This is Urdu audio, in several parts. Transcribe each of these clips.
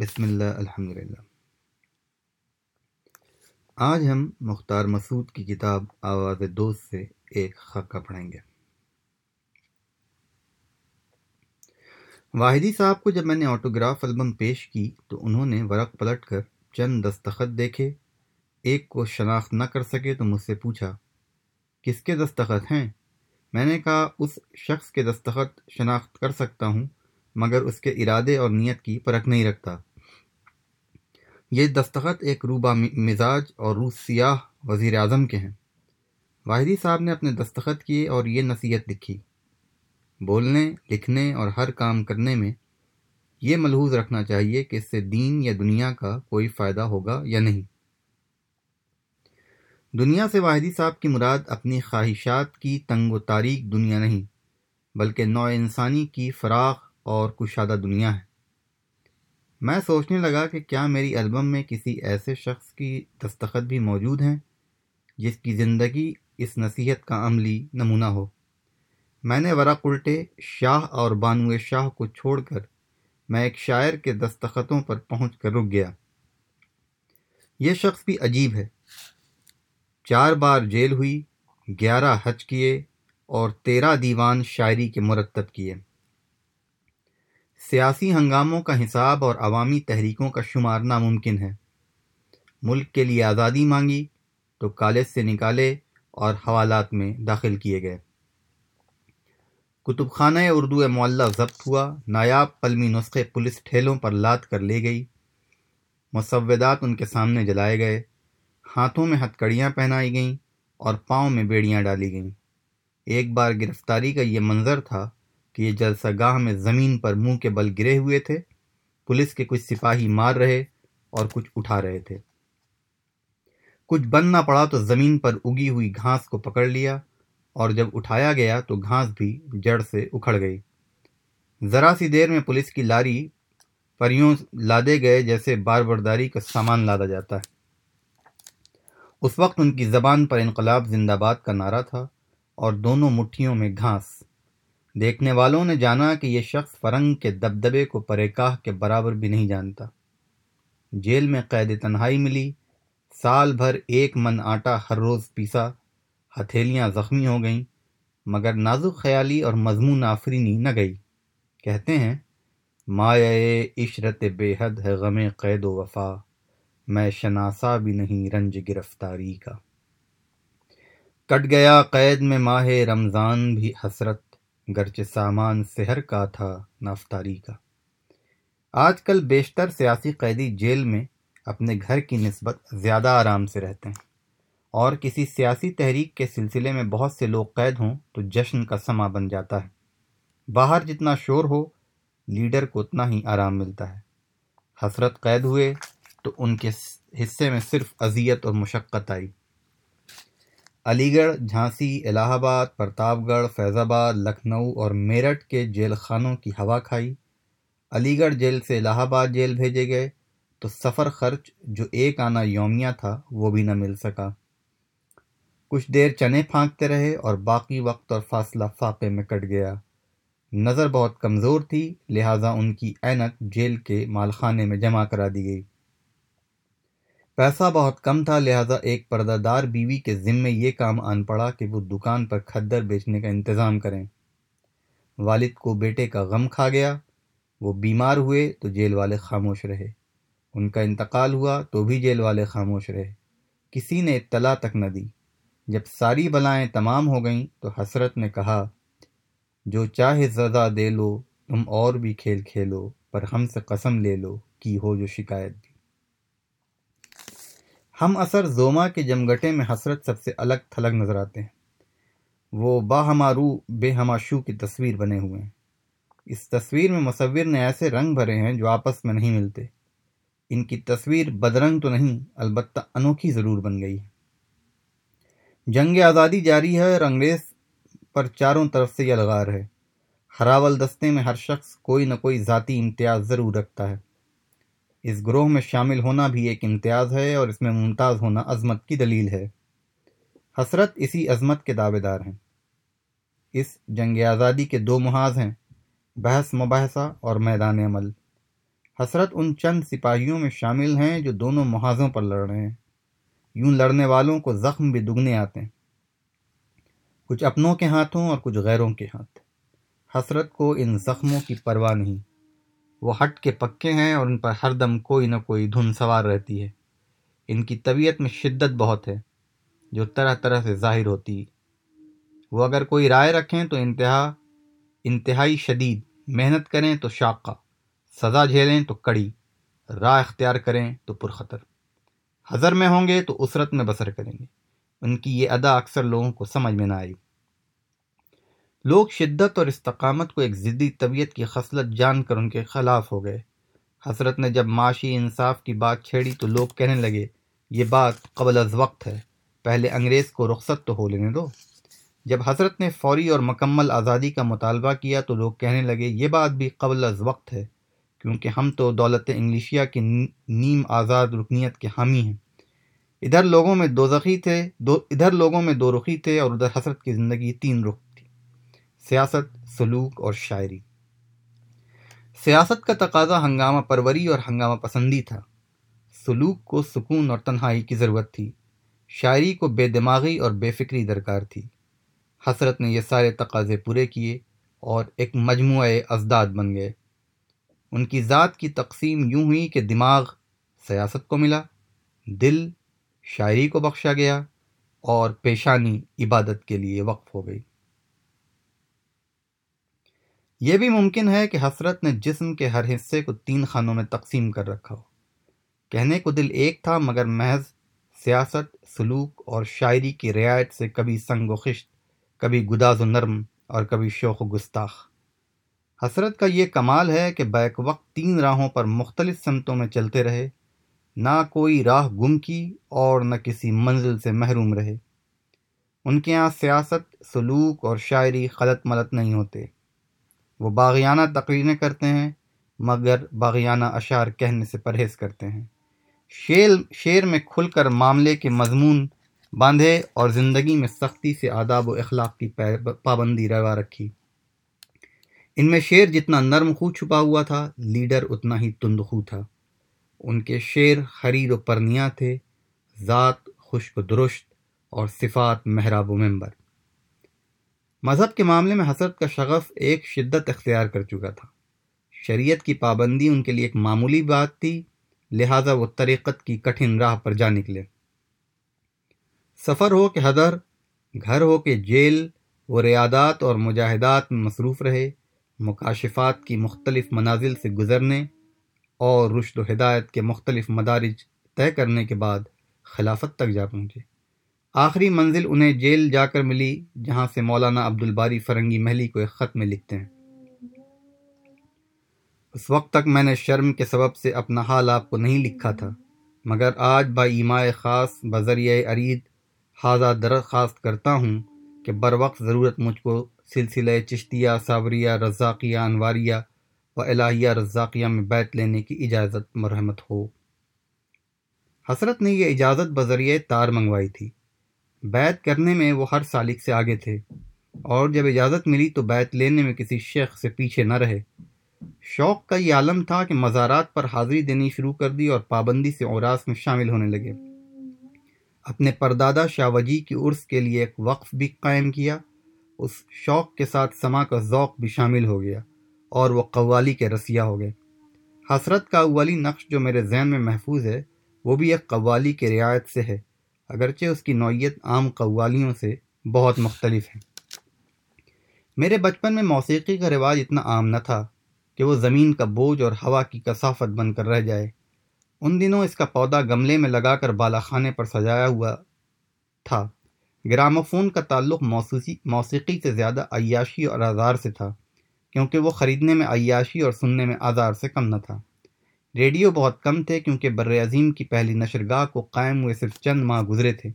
بسم اللہ، الحمد للہ۔ آج ہم مختار مسعود کی کتاب آواز دوست سے ایک خاکہ پڑھیں گے۔ واحدی صاحب کو جب میں نے آٹوگراف البم پیش کی تو انہوں نے ورق پلٹ کر چند دستخط دیکھے۔ ایک کو شناخت نہ کر سکے تو مجھ سے پوچھا، کس کے دستخط ہیں؟ میں نے کہا، اس شخص کے دستخط شناخت کر سکتا ہوں مگر اس کے ارادے اور نیت کی پرکھ نہیں رکھتا۔ یہ دستخط ایک روبہ مزاج اور روس سیاہ وزیر اعظم کے ہیں۔ واحدی صاحب نے اپنے دستخط کیے اور یہ نصیحت لکھی۔ بولنے، لکھنے اور ہر کام کرنے میں یہ ملحوظ رکھنا چاہیے کہ اس سے دین یا دنیا کا کوئی فائدہ ہوگا یا نہیں۔ دنیا سے واحدی صاحب کی مراد اپنی خواہشات کی تنگ و تاریخ دنیا نہیں، بلکہ نو انسانی کی فراخ اور کشادہ دنیا ہے۔ میں سوچنے لگا کہ کیا میری البم میں کسی ایسے شخص کی دستخط بھی موجود ہیں جس کی زندگی اس نصیحت کا عملی نمونہ ہو۔ میں نے ورق الٹے شاہ اور بانو شاہ کو چھوڑ کر میں ایک شاعر کے دستخطوں پر پہنچ کر رک گیا۔ یہ شخص بھی عجیب ہے۔ چار بار جیل ہوئی، گیارہ حج کیے اور تیرہ دیوان شاعری کے مرتب کیے۔ سیاسی ہنگاموں کا حساب اور عوامی تحریکوں کا شمار ناممکن ہے۔ ملک کے لیے آزادی مانگی تو کالج سے نکالے اور حوالات میں داخل کیے گئے۔ کتب خانہ اردو معلّہ ضبط ہوا، نایاب پلمی نسخے پولیس ٹھیلوں پر لاد کر لے گئی۔ مسودات ان کے سامنے جلائے گئے۔ ہاتھوں میں ہتھ کڑیاں پہنائی گئیں اور پاؤں میں بیڑیاں ڈالی گئیں۔ ایک بار گرفتاری کا یہ منظر تھا کہ یہ جلسہ گاہ میں زمین پر منہ کے بل گرے ہوئے تھے، پولیس کے کچھ سپاہی مار رہے اور کچھ اٹھا رہے تھے۔ کچھ بند نہ پڑا تو زمین پر اگی ہوئی گھاس کو پکڑ لیا اور جب اٹھایا گیا تو گھاس بھی جڑ سے اکھڑ گئی۔ ذرا سی دیر میں پولیس کی لاری پریوں لادے گئے جیسے بار برداری کا سامان لادا جاتا ہے۔ اس وقت ان کی زبان پر انقلاب زندہ باد کا نعرہ تھا اور دونوں مٹھیوں میں گھاس۔ دیکھنے والوں نے جانا کہ یہ شخص فرنگ کے دبدبے کو پریکاہ کے برابر بھی نہیں جانتا۔ جیل میں قید تنہائی ملی، سال بھر ایک من آٹا ہر روز پیسا، ہتھیلیاں زخمی ہو گئیں، مگر نازک خیالی اور مضمون آفرینی نہ گئی۔ کہتے ہیں مایا عشرت بے حد ہے غم قید و وفا، میں شناسا بھی نہیں رنج گرفتاری کا۔ کٹ گیا قید میں ماہ رمضان بھی حسرت گرچہ سامان سحر کا تھا نافتاری کا۔ آج کل بیشتر سیاسی قیدی جیل میں اپنے گھر کی نسبت زیادہ آرام سے رہتے ہیں۔ اور کسی سیاسی تحریک کے سلسلے میں بہت سے لوگ قید ہوں تو جشن کا سما بن جاتا ہے۔ باہر جتنا شور ہو، لیڈر کو اتنا ہی آرام ملتا ہے۔ حسرت قید ہوئے تو ان کے حصے میں صرف اذیت اور مشقت آئی۔ علی گڑھ، جھانسی، الہ آباد پرتاپ گڑھ، فیض آباد، لکھنؤ اور میرٹھ کے جیل خانوں کی ہوا کھائی۔ علی گڑھ جیل سے الہ آباد جیل بھیجے گئے، تو سفر خرچ جو ایک آنا یومیہ تھا، وہ بھی نہ مل سکا۔ کچھ دیر چنے پھانکتے رہے اور باقی وقت اور فاصلہ فاقے میں کٹ گیا۔ نظر بہت کمزور تھی، لہٰذا ان کی اینک جیل کے مالخانے میں جمع کرا دی گئی۔ پیسہ بہت کم تھا، لہذا ایک پردہ دار بیوی کے ذمے یہ کام آن پڑا کہ وہ دکان پر کھدر بیچنے کا انتظام کریں۔ والد کو بیٹے کا غم کھا گیا، وہ بیمار ہوئے تو جیل والے خاموش رہے۔ ان کا انتقال ہوا تو بھی جیل والے خاموش رہے۔ کسی نے اطلاع تک نہ دی۔ جب ساری بلائیں تمام ہو گئیں تو حسرت نے کہا، جو چاہے زدہ دے لو، تم اور بھی کھیل کھیلو، پر ہم سے قسم لے لو، کی ہو جو شکایت دی۔ ہم اثر زوما کے جمگٹے میں حسرت سب سے الگ تھلگ نظر آتے ہیں۔ وہ با ہمارو بے ہماشو کی تصویر بنے ہوئے ہیں۔ اس تصویر میں مصور نے ایسے رنگ بھرے ہیں جو آپس میں نہیں ملتے۔ ان کی تصویر بدرنگ تو نہیں، البتہ انوکھی ضرور بن گئی ہے۔ جنگ آزادی جاری ہے اور انگریز پر چاروں طرف سے یہ لغار ہے ہراول دستے میں ہر شخص کوئی نہ کوئی ذاتی امتیاز ضرور رکھتا ہے۔ اس گروہ میں شامل ہونا بھی ایک امتیاز ہے اور اس میں ممتاز ہونا عظمت کی دلیل ہے۔ حسرت اسی عظمت کے دعوے دار ہیں۔ اس جنگ آزادی کے دو محاذ ہیں، بحث مباحثہ اور میدان عمل۔ حسرت ان چند سپاہیوں میں شامل ہیں جو دونوں محاذوں پر لڑ رہے ہیں۔ یوں لڑنے والوں کو زخم بھی دگنے آتے ہیں۔ کچھ اپنوں کے ہاتھوں اور کچھ غیروں کے ہاتھ۔ حسرت کو ان زخموں کی پرواہ نہیں۔ وہ ہٹ کے پکے ہیں اور ان پر ہر دم کوئی نہ کوئی دھن سوار رہتی ہے۔ ان کی طبیعت میں شدت بہت ہے، جو طرح طرح سے ظاہر ہوتی۔ وہ اگر کوئی رائے رکھیں تو انتہا، انتہائی شدید۔ محنت کریں تو شاقہ، سزا جھیلیں تو کڑی۔ راہ اختیار کریں تو پرخطر۔ حضر میں ہوں گے تو اسرت میں بسر کریں گے۔ ان کی یہ ادا اکثر لوگوں کو سمجھ میں نہ آئی لوگ شدت اور استقامت کو ایک ضدی طبیعت کی خصلت جان کر ان کے خلاف ہو گئے۔ حضرت نے جب معاشی انصاف کی بات چھیڑی تو لوگ کہنے لگے، یہ بات قبل از وقت ہے، پہلے انگریز کو رخصت تو ہو لینے دو۔ جب حضرت نے فوری اور مکمل آزادی کا مطالبہ کیا تو لوگ کہنے لگے، یہ بات بھی قبل از وقت ہے، کیونکہ ہم تو دولت انگلیشیا کی نیم آزاد رکنیت کے حامی ہیں۔ ادھر لوگوں میں دو زخی تھے، دو، ادھر لوگوں میں دو رخی تھے اور ادھر حسرت کی زندگی تین رخ سیاست، سلوک اور شاعری۔ سیاست کا تقاضا ہنگامہ پروری اور ہنگامہ پسندی تھا۔ سلوک کو سکون اور تنہائی کی ضرورت تھی۔ شاعری کو بے دماغی اور بے فکری درکار تھی۔ حسرت نے یہ سارے تقاضے پورے کیے اور ایک مجموعہ ازداد بن گئے۔ ان کی ذات کی تقسیم یوں ہوئی کہ دماغ سیاست کو ملا، دل شاعری کو بخشا گیا اور پیشانی عبادت کے لیے وقف ہو گئی۔ یہ بھی ممکن ہے کہ حسرت نے جسم کے ہر حصے کو تین خانوں میں تقسیم کر رکھا ہو۔ کہنے کو دل ایک تھا، مگر محض سیاست، سلوک اور شاعری کی رعایت سے کبھی سنگ و خشت، کبھی گداز و نرم اور کبھی شوق و گستاخ۔ حسرت کا یہ کمال ہے کہ بیک وقت تین راہوں پر مختلف سمتوں میں چلتے رہے۔ نہ کوئی راہ گم کی اور نہ کسی منزل سے محروم رہے۔ ان کے یہاں سیاست، سلوک اور شاعری خلط ملت نہیں ہوتے۔ وہ باغیانہ تقریریں کرتے ہیں، مگر باغیانہ اشعار کہنے سے پرہیز کرتے ہیں۔ شیر شعر میں کھل کر معاملے کے مضمون باندھے اور زندگی میں سختی سے آداب و اخلاق کی پابندی روا رکھی۔ ان میں شعر جتنا نرم خو چھپا ہوا تھا، لیڈر اتنا ہی تند خو تھا۔ ان کے شعر خریر و پرنیاں تھے، ذات خشک و درست اور صفات محراب و ممبر مذہب کے معاملے میں حسرت کا شغف ایک شدت اختیار کر چکا تھا۔ شریعت کی پابندی ان کے لیے ایک معمولی بات تھی، لہذا وہ طریقت کی کٹھن راہ پر جا نکلے۔ سفر ہو کہ حدر گھر ہو کہ جیل، وہ ریادات اور مجاہدات میں مصروف رہے، مکاشفات کی مختلف منازل سے گزرنے اور رشد و ہدایت کے مختلف مدارج طے کرنے کے بعد خلافت تک جا پہنچے۔ آخری منزل انہیں جیل جا کر ملی، جہاں سے مولانا عبد الباری فرنگی محلی کو ایک خط میں لکھتے ہیں۔ اس وقت تک میں نے شرم کے سبب سے اپنا حال آپ کو نہیں لکھا تھا، مگر آج با ایمائے خاص بذریعہ ارید حاضہ درخواست کرتا ہوں کہ بر وقت ضرورت مجھ کو سلسلہ چشتیہ ساوریہ رزاقیہ، انواریہ و الہیہ رزاقیہ میں بیت لینے کی اجازت مرحمت ہو۔ حسرت نے یہ اجازت بذریعہ تار منگوائی تھی۔ بیت کرنے میں وہ ہر سالک سے آگے تھے، اور جب اجازت ملی تو بیت لینے میں کسی شیخ سے پیچھے نہ رہے۔ شوق کا یہ عالم تھا کہ مزارات پر حاضری دینی شروع کر دی اور پابندی سے اوراس میں شامل ہونے لگے۔ اپنے پردادا شاہ وجی کی عرس کے لیے ایک وقف بھی قائم کیا، اس شوق کے ساتھ سما کا ذوق بھی شامل ہو گیا، اور وہ قوالی کے رسیہ ہو گئے۔ حسرت کا اولی نقش جو میرے ذہن میں محفوظ ہے، وہ بھی ایک قوالی کے رعایت سے ہے۔ اگرچہ اس کی نوعیت عام قوالیوں سے بہت مختلف ہے۔ میرے بچپن میں موسیقی کا رواج اتنا عام نہ تھا کہ وہ زمین کا بوجھ اور ہوا کی کثافت بن کر رہ جائے۔ ان دنوں اس کا پودا گملے میں لگا کر بالا خانے پر سجایا ہوا تھا۔ گراموفون کا تعلق موسیقی موسیقی سے زیادہ عیاشی اور آزار سے تھا، کیونکہ وہ خریدنے میں عیاشی اور سننے میں آزار سے کم نہ تھا۔ ریڈیو بہت کم تھے کیونکہ بر عظیم کی پہلی نشرگاہ کو قائم ہوئے صرف چند ماہ گزرے تھے۔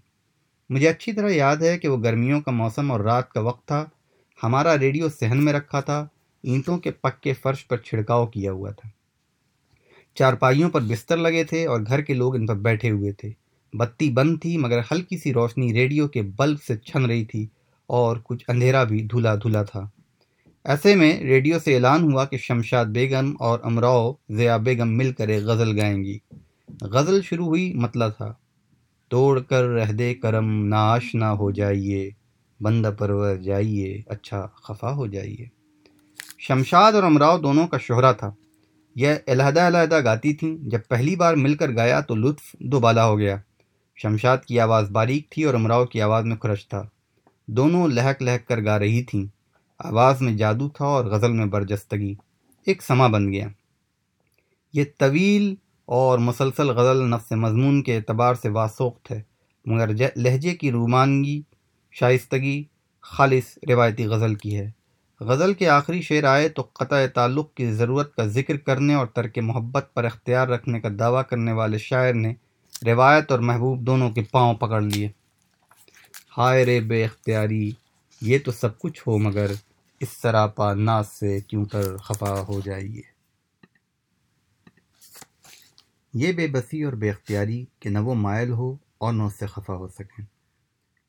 مجھے اچھی طرح یاد ہے کہ وہ گرمیوں کا موسم اور رات کا وقت تھا۔ ہمارا ریڈیو صحن میں رکھا تھا، اینٹوں کے پکے فرش پر چھڑکاؤ کیا ہوا تھا۔ چارپائیوں پر بستر لگے تھے اور گھر کے لوگ ان پر بیٹھے ہوئے تھے۔ بتی بند تھی مگر ہلکی سی روشنی ریڈیو کے بلب سے چھن رہی تھی اور کچھ اندھیرا بھی دھلا دھلا تھا۔ ایسے میں ریڈیو سے اعلان ہوا کہ شمشاد بیگم اور امراؤ ضیا بیگم مل کر ایک غزل گائیں گی۔ غزل شروع ہوئی مطلب تھا۔ توڑ کر رہ دے کرم، ناش نہ ہو جائیے۔ بندہ پرور جائیے اچھا خفا ہو جائیے۔ شمشاد اور امراؤ دونوں کا شہرا تھا۔ یہ علیحدہ علیحدہ گاتی تھیں۔ جب پہلی بار مل کر گایا تو لطف دو بالا ہو گیا۔ شمشاد کی آواز باریک تھی اور امراؤ کی آواز میں خرش تھا۔ دونوں لہک لہک کر گا رہی تھیں۔ آواز میں جادو تھا اور غزل میں برجستگی ایک سما بن گیا۔ یہ طویل اور مسلسل غزل نفس مضمون کے اعتبار سے واسوخت ہے، مگر لہجے کی رومانگی، شائستگی خالص روایتی غزل کی ہے۔ غزل کے آخری شعر آئے تو قطع تعلق کی ضرورت کا ذکر کرنے اور ترک محبت پر اختیار رکھنے کا دعویٰ کرنے والے شاعر نے روایت اور محبوب دونوں کے پاؤں پکڑ لیے۔ ہائے رے بے اختیاری، یہ تو سب کچھ ہو مگر اس سراپا ناز سے کیوں کر خفا ہو جائیے؟ یہ بے بسی اور بے اختیاری کہ نہ وہ مائل ہو اور نہ اس سے خفا ہو سکیں۔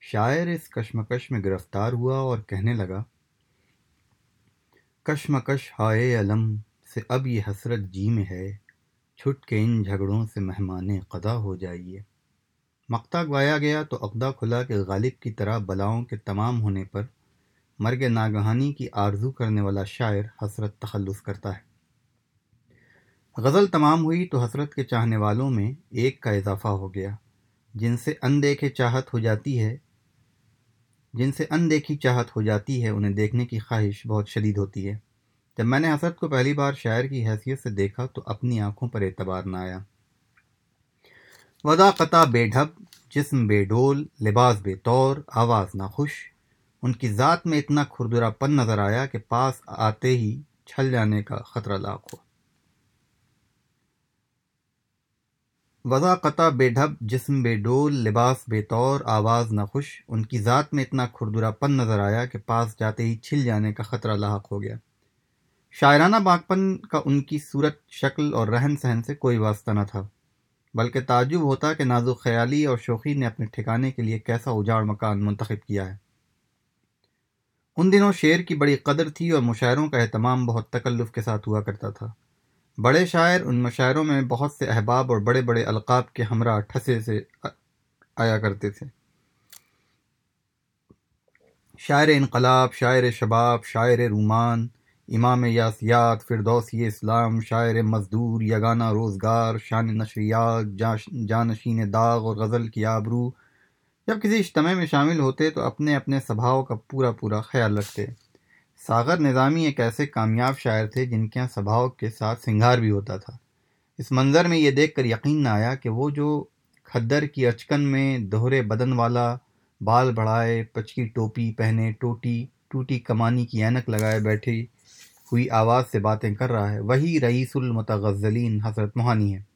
شاعر اس کشمکش میں گرفتار ہوا اور کہنے لگا، کشمکش ہائے علم سے اب یہ حسرت جی میں ہے، چھٹ کے ان جھگڑوں سے مہمان قدا ہو جائیے۔ مقتا گوایا گیا تو اقدا کھلا کہ غالب کی طرح بلاؤں کے تمام ہونے پر مرگ ناگہانی کی آرزو کرنے والا شاعر حسرت تخلص کرتا ہے۔ غزل تمام ہوئی تو حسرت کے چاہنے والوں میں ایک کا اضافہ ہو گیا۔ جن سے اندیکھے چاہت ہو جاتی ہے، جن سے اندیکھی چاہت ہو جاتی ہے، انہیں دیکھنے کی خواہش بہت شدید ہوتی ہے۔ جب میں نے حسرت کو پہلی بار شاعر کی حیثیت سے دیکھا تو اپنی آنکھوں پر اعتبار نہ آیا۔ ودا قطع بے ڈھب، جسم بے ڈول لباس بے طور، آواز نہ خوش ان کی ذات میں اتنا کھردرا پن نظر آیا کہ پاس آتے ہی چھل جانے کا خطرہ لاکھ ہو وضا قطع بے ڈھب، جسم بے ڈول، لباس بے طور، آواز نہ خوش، ان کی ذات میں اتنا کھردرا پن نظر آیا کہ پاس جاتے ہی چھل جانے کا خطرہ لاحق ہو گیا۔ شاعرانہ باغپن کا ان کی صورت، شکل اور رہن سہن سے کوئی واسطہ نہ تھا، بلکہ تعجب ہوتا کہ نازک خیالی اور شوخی نے اپنے ٹھکانے کے لیے کیسا اجاڑ مکان منتخب کیا ہے۔ ان دنوں شعر کی بڑی قدر تھی اور مشاعروں کا اہتمام بہت تکلف کے ساتھ ہوا کرتا تھا۔ بڑے شاعر ان مشاعروں میں بہت سے احباب اور بڑے بڑے القاب کے ہمراہ ٹھسے سے آیا کرتے تھے۔ شاعر انقلاب، شاعر شباب، شاعر رومان، امام یاسیات فردوسی اسلام، شاعر مزدور، یگانہ روزگار، شان نشریات جانشین داغ اور غزل کی آبرو جب کسی اجتماع میں شامل ہوتے تو اپنے اپنے سبھاؤں کا پورا پورا خیال رکھتے۔ ساغر نظامی ایک ایسے کامیاب شاعر تھے جن کے یہاں سبھاؤ کے ساتھ سنگھار بھی ہوتا تھا۔ اس منظر میں یہ دیکھ کر یقین نہ آیا کہ وہ جو کھدر کی اچکن میں دوہرے بدن والا، بال بڑھائے، پچکی ٹوپی پہنے، ٹوٹی ٹوٹی کمانی کی اینک لگائے بیٹھی ہوئی آواز سے باتیں کر رہا ہے، وہی رئیس المتغزلین حضرت موہانی ہے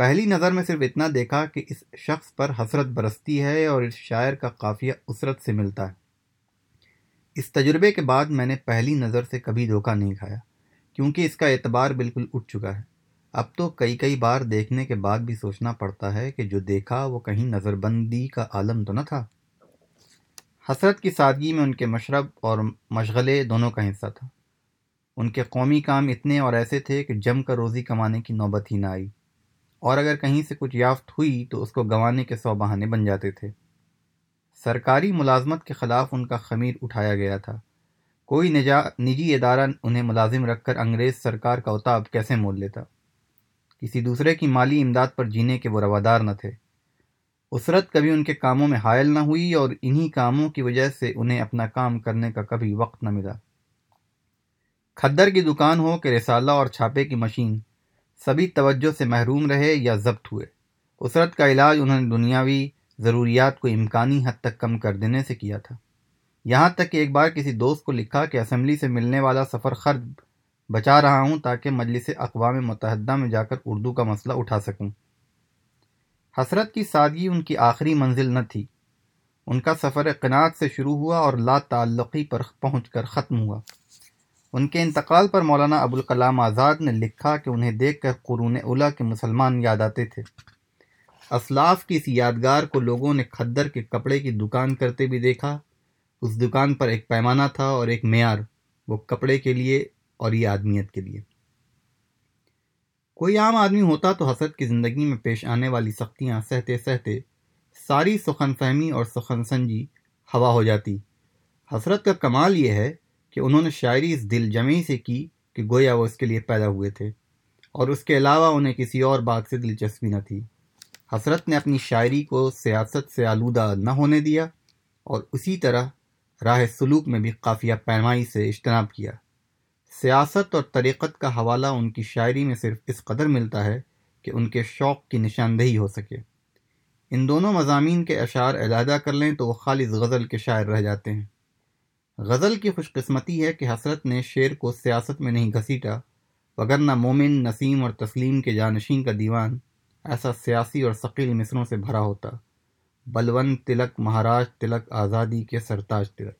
پہلی نظر میں صرف اتنا دیکھا کہ اس شخص پر حسرت برستی ہے اور اس شاعر کا قافیہ اسرت سے ملتا ہے۔ اس تجربے کے بعد میں نے پہلی نظر سے کبھی دھوکہ نہیں کھایا، کیونکہ اس کا اعتبار بالکل اٹھ چکا ہے۔ اب تو کئی کئی بار دیکھنے کے بعد بھی سوچنا پڑتا ہے کہ جو دیکھا وہ کہیں نظر بندی کا عالم تو نہ تھا۔ حسرت کی سادگی میں ان کے مشرب اور مشغلے دونوں کا حصہ تھا۔ ان کے قومی کام اتنے اور ایسے تھے کہ جم کر روزی کمانے کی نوبت ہی نہ آئی۔ اور اگر کہیں سے کچھ یافت ہوئی تو اس کو گنوانے کے سو بہانے بن جاتے تھے۔ سرکاری ملازمت کے خلاف ان کا خمیر اٹھایا گیا تھا۔ کوئی نجا، نجی ادارہ انہیں ملازم رکھ کر انگریز سرکار کا اتاب کیسے مول لیتا؟ کسی دوسرے کی مالی امداد پر جینے کے وہ روادار نہ تھے۔ اسرت کبھی ان کے کاموں میں حائل نہ ہوئی اور انہی کاموں کی وجہ سے انہیں اپنا کام کرنے کا کبھی وقت نہ ملا۔ کھدر کی دکان ہو کہ رسالہ اور چھاپے کی مشین۔ سبھی توجہ سے محروم رہے یا ضبط ہوئے۔ اسرت کا علاج انہوں نے دنیاوی ضروریات کو امکانی حد تک کم کر دینے سے کیا تھا۔ یہاں تک کہ ایک بار کسی دوست کو لکھا کہ اسمبلی سے ملنے والا سفر خرچ بچا رہا ہوں تاکہ مجلس اقوام متحدہ میں جا کر اردو کا مسئلہ اٹھا سکوں۔ حسرت کی سادگی ان کی آخری منزل نہ تھی۔ ان کا سفر قناعت سے شروع ہوا اور لا تعلقی پر پہنچ کر ختم ہوا۔ ان کے انتقال پر مولانا ابوالکلام آزاد نے لکھا کہ انہیں دیکھ کر قرون اولا کے مسلمان یاد آتے تھے۔ اسلاف کی اس یادگار کو لوگوں نے کھدر کے کپڑے کی دکان کرتے بھی دیکھا۔ اس دکان پر ایک پیمانہ تھا اور ایک معیار، وہ کپڑے کے لیے اور یہ آدمیت کے لیے۔ کوئی عام آدمی ہوتا تو حسرت کی زندگی میں پیش آنے والی سختیاں سہتے سہتے ساری سخن فہمی اور سخن سنجی ہوا ہو جاتی۔ حسرت کا کمال یہ ہے کہ انہوں نے شاعری اس دل جمعی سے کی کہ گویا وہ اس کے لیے پیدا ہوئے تھے، اور اس کے علاوہ انہیں کسی اور بات سے دلچسپی نہ تھی۔ حسرت نے اپنی شاعری کو سیاست سے آلودہ نہ ہونے دیا، اور اسی طرح راہ سلوک میں بھی قافیہ پیمائی سے اجتناب کیا۔ سیاست اور طریقت کا حوالہ ان کی شاعری میں صرف اس قدر ملتا ہے کہ ان کے شوق کی نشاندہی ہو سکے۔ ان دونوں مضامین کے اشعار علیحدہ کر لیں تو وہ خالص غزل کے شاعر رہ جاتے ہیں۔ غزل کی خوش قسمتی ہے کہ حسرت نے شعر کو سیاست میں نہیں گھسیٹا وگرنہ مومن نسیم اور تسلیم کے جانشین کا دیوان ایسا سیاسی اور ثقیل مصروں سے بھرا ہوتا۔ بلون تلک، مہاراج تلک، آزادی کے سرتاج تلک۔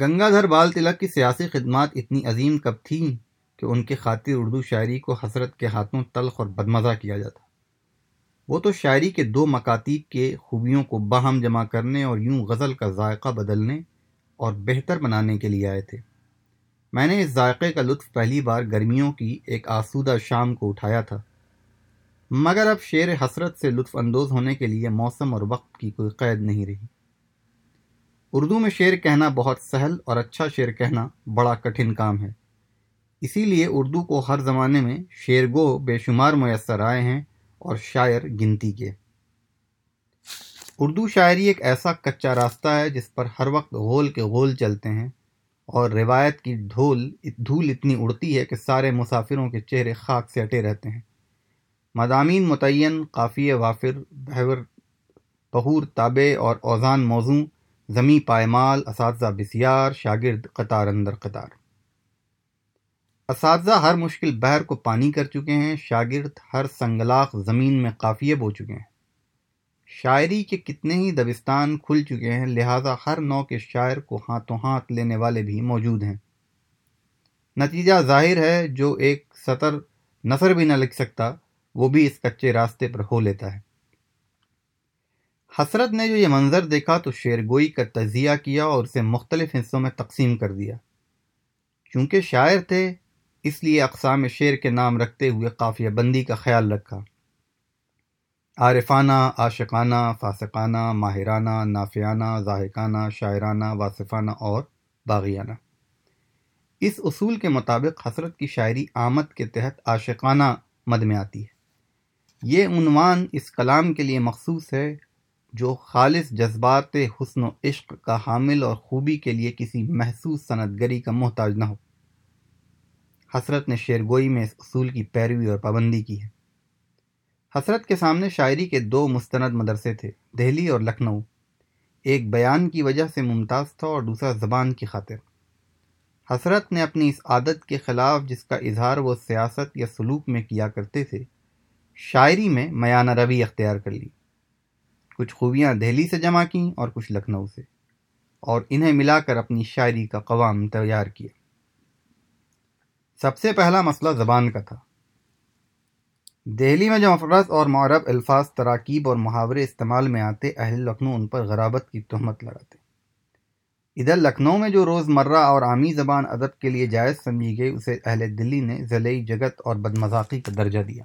گنگا دھر بال تلک کی سیاسی خدمات اتنی عظیم کب تھیں کہ ان کے خاطر اردو شاعری کو حسرت کے ہاتھوں تلخ اور بدمزہ کیا جاتا۔ وہ تو شاعری کے دو مکاتیب کے خوبیوں کو باہم جمع کرنے اور یوں غزل کا ذائقہ بدلنے اور بہتر بنانے کے لیے آئے تھے۔ میں نے اس ذائقے کا لطف پہلی بار گرمیوں کی ایک آسودہ شام کو اٹھایا تھا۔ مگر اب شعر حسرت سے لطف اندوز ہونے کے لیے موسم اور وقت کی کوئی قید نہیں رہی۔ اردو میں شعر کہنا بہت سہل اور اچھا شعر کہنا بڑا کٹھن کام ہے۔ اسی لیے اردو کو ہر زمانے میں شعر گو بے شمار میسر آئے ہیں اور شاعر گنتی کے۔ اردو شاعری ایک ایسا کچا راستہ ہے جس پر ہر وقت غول کے غول چلتے ہیں اور روایت کی دھول دھول اتنی اڑتی ہے کہ سارے مسافروں کے چہرے خاک سے اٹے رہتے ہیں۔ مضامین متعین قافی وافر، بہور بہور تابع اور اوزان موضوع زمیں پائمال، اساتذہ بسیار، شاگرد قطار اندر قطار۔ اساتذہ ہر مشکل بحر کو پانی کر چکے ہیں، شاگرد ہر سنگلاخ زمین میں قافیے بو چکے ہیں۔ شاعری کے کتنے ہی دبستان کھل چکے ہیں، لہٰذا ہر نو کے شاعر کو ہاتھوں ہاتھ لینے والے بھی موجود ہیں۔ نتیجہ ظاہر ہے، جو ایک سطر نثر بھی نہ لکھ سکتا، وہ بھی اس کچے راستے پر ہو لیتا ہے۔ حسرت نے جو یہ منظر دیکھا، تو شعر گوئی کا تجزیہ کیا اور اسے مختلف حصوں میں تقسیم کر دیا۔ چونکہ شاعر تھے، اس لیے اقسام شعر کے نام رکھتے ہوئے قافیہ بندی کا خیال رکھا۔ عارفانہ، عاشقانہ، فاسقانہ، ماہرانہ نافیانہ ذاہقانہ شاعرانہ، واصفانہ اور باغیانہ۔ اس اصول کے مطابق حسرت کی شاعری آمد کے تحت عاشقانہ مد میں آتی ہے۔ یہ عنوان اس کلام کے لیے مخصوص ہے جو خالص جذبات حسن و عشق کا حامل اور خوبی کے لیے کسی محسوس صنعت گری کا محتاج نہ ہو۔ حسرت نے شیرگوئی میں اس اصول کی پیروی اور پابندی کی ہے۔ حسرت کے سامنے شاعری کے دو مستند مدرسے تھے، دہلی اور لکھنؤ۔ ایک بیان کی وجہ سے ممتاز تھا اور دوسرا زبان کی خاطر۔ حسرت نے اپنی اس عادت کے خلاف جس کا اظہار وہ سیاست یا سلوک میں کیا کرتے تھے، شاعری میں میانہ روی اختیار کر لی۔ کچھ خوبیاں دہلی سے جمع کیں اور کچھ لکھنؤ سے، اور انہیں ملا کر اپنی شاعری کا قوام تیار کیا۔ سب سے پہلا مسئلہ زبان کا تھا۔ دہلی میں جو مفرت اور معرب الفاظ تراکیب اور محاورے استعمال میں آتے، اہل لکھنؤ ان پر غرابت کی تہمت لگاتے۔ ادھر لکھنؤ میں جو روز مرہ اور عامی زبان ادب کے لیے جائز سمجھی گئی، اسے اہل دلی نے ضلعی جگت اور بدمذاقی کا درجہ دیا۔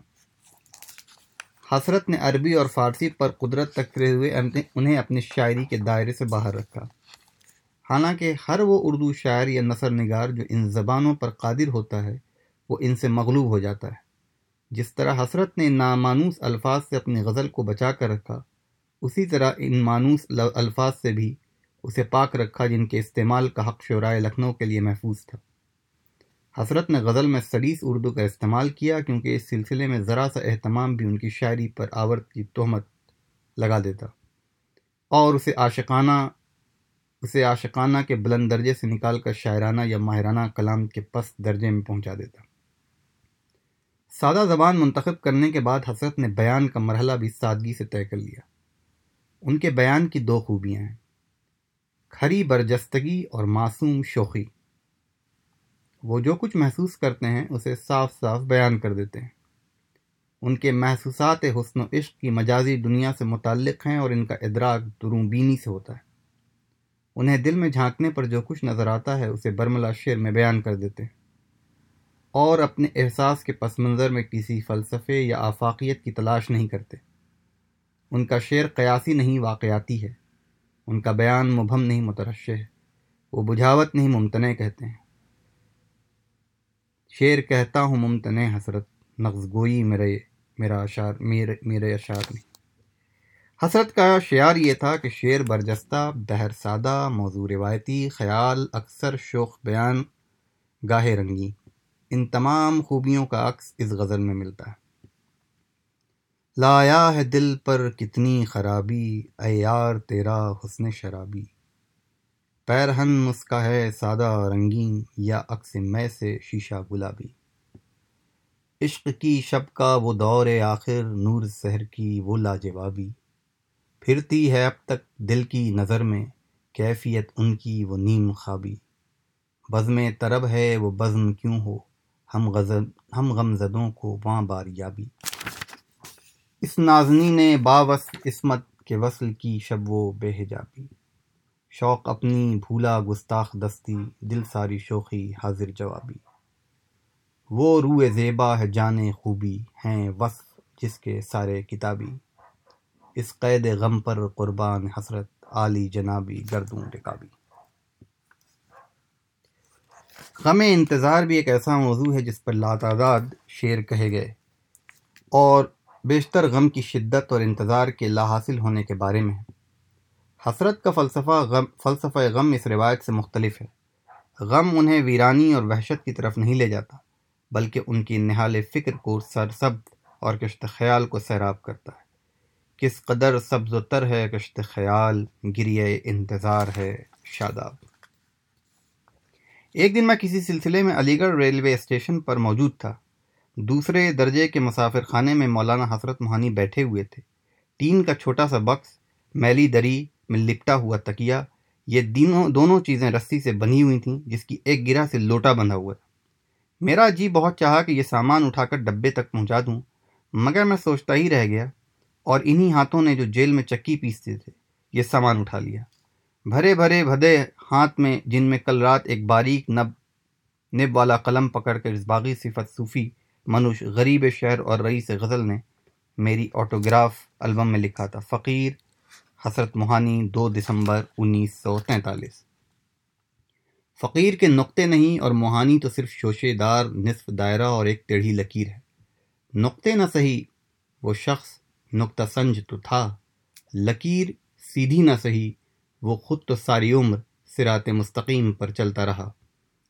حسرت نے عربی اور فارسی پر قدرت تکتے ہوئے انہیں اپنی شاعری کے دائرے سے باہر رکھا۔ حالانکہ ہر وہ اردو شاعر یا نثر نگار جو ان زبانوں پر قادر ہوتا ہے، وہ ان سے مغلوب ہو جاتا ہے۔ جس طرح حسرت نے نامانوس الفاظ سے اپنی غزل کو بچا کر رکھا، اسی طرح ان مانوس الفاظ سے بھی اسے پاک رکھا جن کے استعمال کا حق شعرائے لکھنؤ کے لیے محفوظ تھا۔ حسرت نے غزل میں سڑیس اردو کا استعمال کیا کیونکہ اس سلسلے میں ذرا سا اہتمام بھی ان کی شاعری پر آورت کی تہمت لگا دیتا۔ اور اسے عاشقانہ اسے عاشقانہ کے بلند درجے سے نکال کر شاعرانہ یا ماہرانہ کلام کے پس درجے میں پہنچا دیتا۔ سادہ زبان منتخب کرنے کے بعد حسرت نے بیان کا مرحلہ بھی سادگی سے طے کر لیا۔ ان کے بیان کی دو خوبیاں ہیں۔ کھری برجستگی اور معصوم شوخی۔ وہ جو کچھ محسوس کرتے ہیں اسے صاف صاف بیان کر دیتے ہیں۔ ان کے محسوسات حسن و عشق کی مجازی دنیا سے متعلق ہیں اور ان کا ادراک دروں بینی سے ہوتا ہے۔ انہیں دل میں جھانکنے پر جو کچھ نظر آتا ہے اسے برملا شعر میں بیان کر دیتے ہیں۔ اور اپنے احساس کے پس منظر میں کسی فلسفے یا آفاقیت کی تلاش نہیں کرتے۔ ان کا شعر قیاسی نہیں، واقعاتی ہے۔ ان کا بیان مبہم نہیں مترشع ہے۔ وہ بجھاوت نہیں، ممتنع کہتے ہیں۔ شعر کہتا ہوں، ممتنع حسرت، نغز گوئی میرے، میرا اشار میرے میرے اشار نہیں حسرت کا شعار یہ تھا کہ شعر برجستہ بہر سادہ، موضوع روایتی، خیال، اکثر شوق بیان، گاہے رنگی ان تمام خوبیوں کا عکس اس غزل میں ملتا ہے۔ لایا ہے دل پر کتنی خرابی، اے یار تیرا حسن شرابی۔ پیرہن مسکا ہے سادہ رنگین، یا عکس میں سے شیشہ گلابی۔ عشق کی شب کا وہ دور آخر، نور سحر کی وہ لاجوابی۔ پھرتی ہے اب تک دل کی نظر میں، کیفیت ان کی وہ نیم خوابی۔ بزم طرب ہے وہ بزم کیوں ہو؟ ہم غزل، ہم غم زدوں کو وہاں بار یابی۔ اس نازنی نے باوس عصمت کے وصل کی شب و بے حجابی۔ شوق اپنی بھولا گستاخ دستی، دل ساری شوخی حاضر جوابی۔ وہ روئے زیبا ہے جانے خوبی، ہیں وصف جس کے سارے کتابی۔ اس قید غم پر قربان حسرت، عالی جنابی گردوں رکابی۔ غم انتظار بھی ایک ایسا موضوع ہے جس پر لاتعداد شعر کہے گئے اور بیشتر غم کی شدت اور انتظار کے لا حاصل ہونے کے بارے میں حسرت کا فلسفہ غم فلسفہ غم اس روایت سے مختلف ہے۔ غم انہیں ویرانی اور وحشت کی طرف نہیں لے جاتا، بلکہ ان کی نہال فکر کو سرسبد اور کشت خیال کو سیراب کرتا ہے۔ کس قدر سبز و تر ہے، کشت خیال گریے انتظار ہے، شاداب۔ ایک دن میں کسی سلسلے میں علی گڑھ ریلوے اسٹیشن پر موجود تھا۔ دوسرے درجے کے مسافر خانے میں مولانا حضرت موہانی بیٹھے ہوئے تھے۔ ٹین کا چھوٹا سا بکس، میلی دری میں لپٹا ہوا تکیا یہ دینوں، دونوں چیزیں رسی سے بنی ہوئی تھیں، جس کی ایک گرہ سے لوٹا بندھا ہوا تھا۔ میرا جی بہت چاہا کہ یہ سامان اٹھا کر ڈبے تک پہنچا دوں، مگر میں سوچتا ہی رہ گیا اور انہی ہاتھوں نے جو جیل میں چکی پیستے تھے، یہ سامان اٹھا لیا۔ بھرے بھرے بھدے ہاتھ میں، جن میں کل رات ایک باریک نب نب والا قلم پکڑ کر اس باغی صفت صوفی منوش غریب شہر اور رئیس غزل نے میری آٹوگراف البم میں لکھا تھا، فقیر حسرت موہانی، دو دسمبر انیس سو تینتالیس۔ فقیر کے نقطے نہیں اور موہانی تو صرف شوشے دار، نصف دائرہ اور ایک ٹیڑھی لکیر ہے۔ نقطے نہ صحیح، وہ شخص نقطہ سنج تو تھا، لکیر سیدھی نہ صحیح۔ وہ خود تو ساری عمر سرات مستقیم پر چلتا رہا۔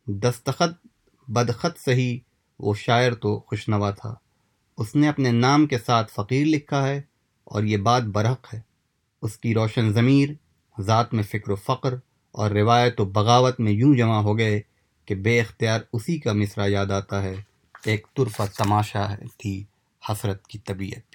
دستخط، بدخط سہی وہ شاعر تو خوشنوا تھا۔ اس نے اپنے نام کے ساتھ فقیر لکھا ہے اور یہ بات برحق ہے۔ اس کی روشن ضمیر، ذات میں فکر و فقر اور روایت و بغاوت میں یوں جمع ہو گئے کہ بے اختیار اسی کا مصرع یاد آتا ہے۔ ایک طرفہ تماشا تھی حسرت کی طبیعت۔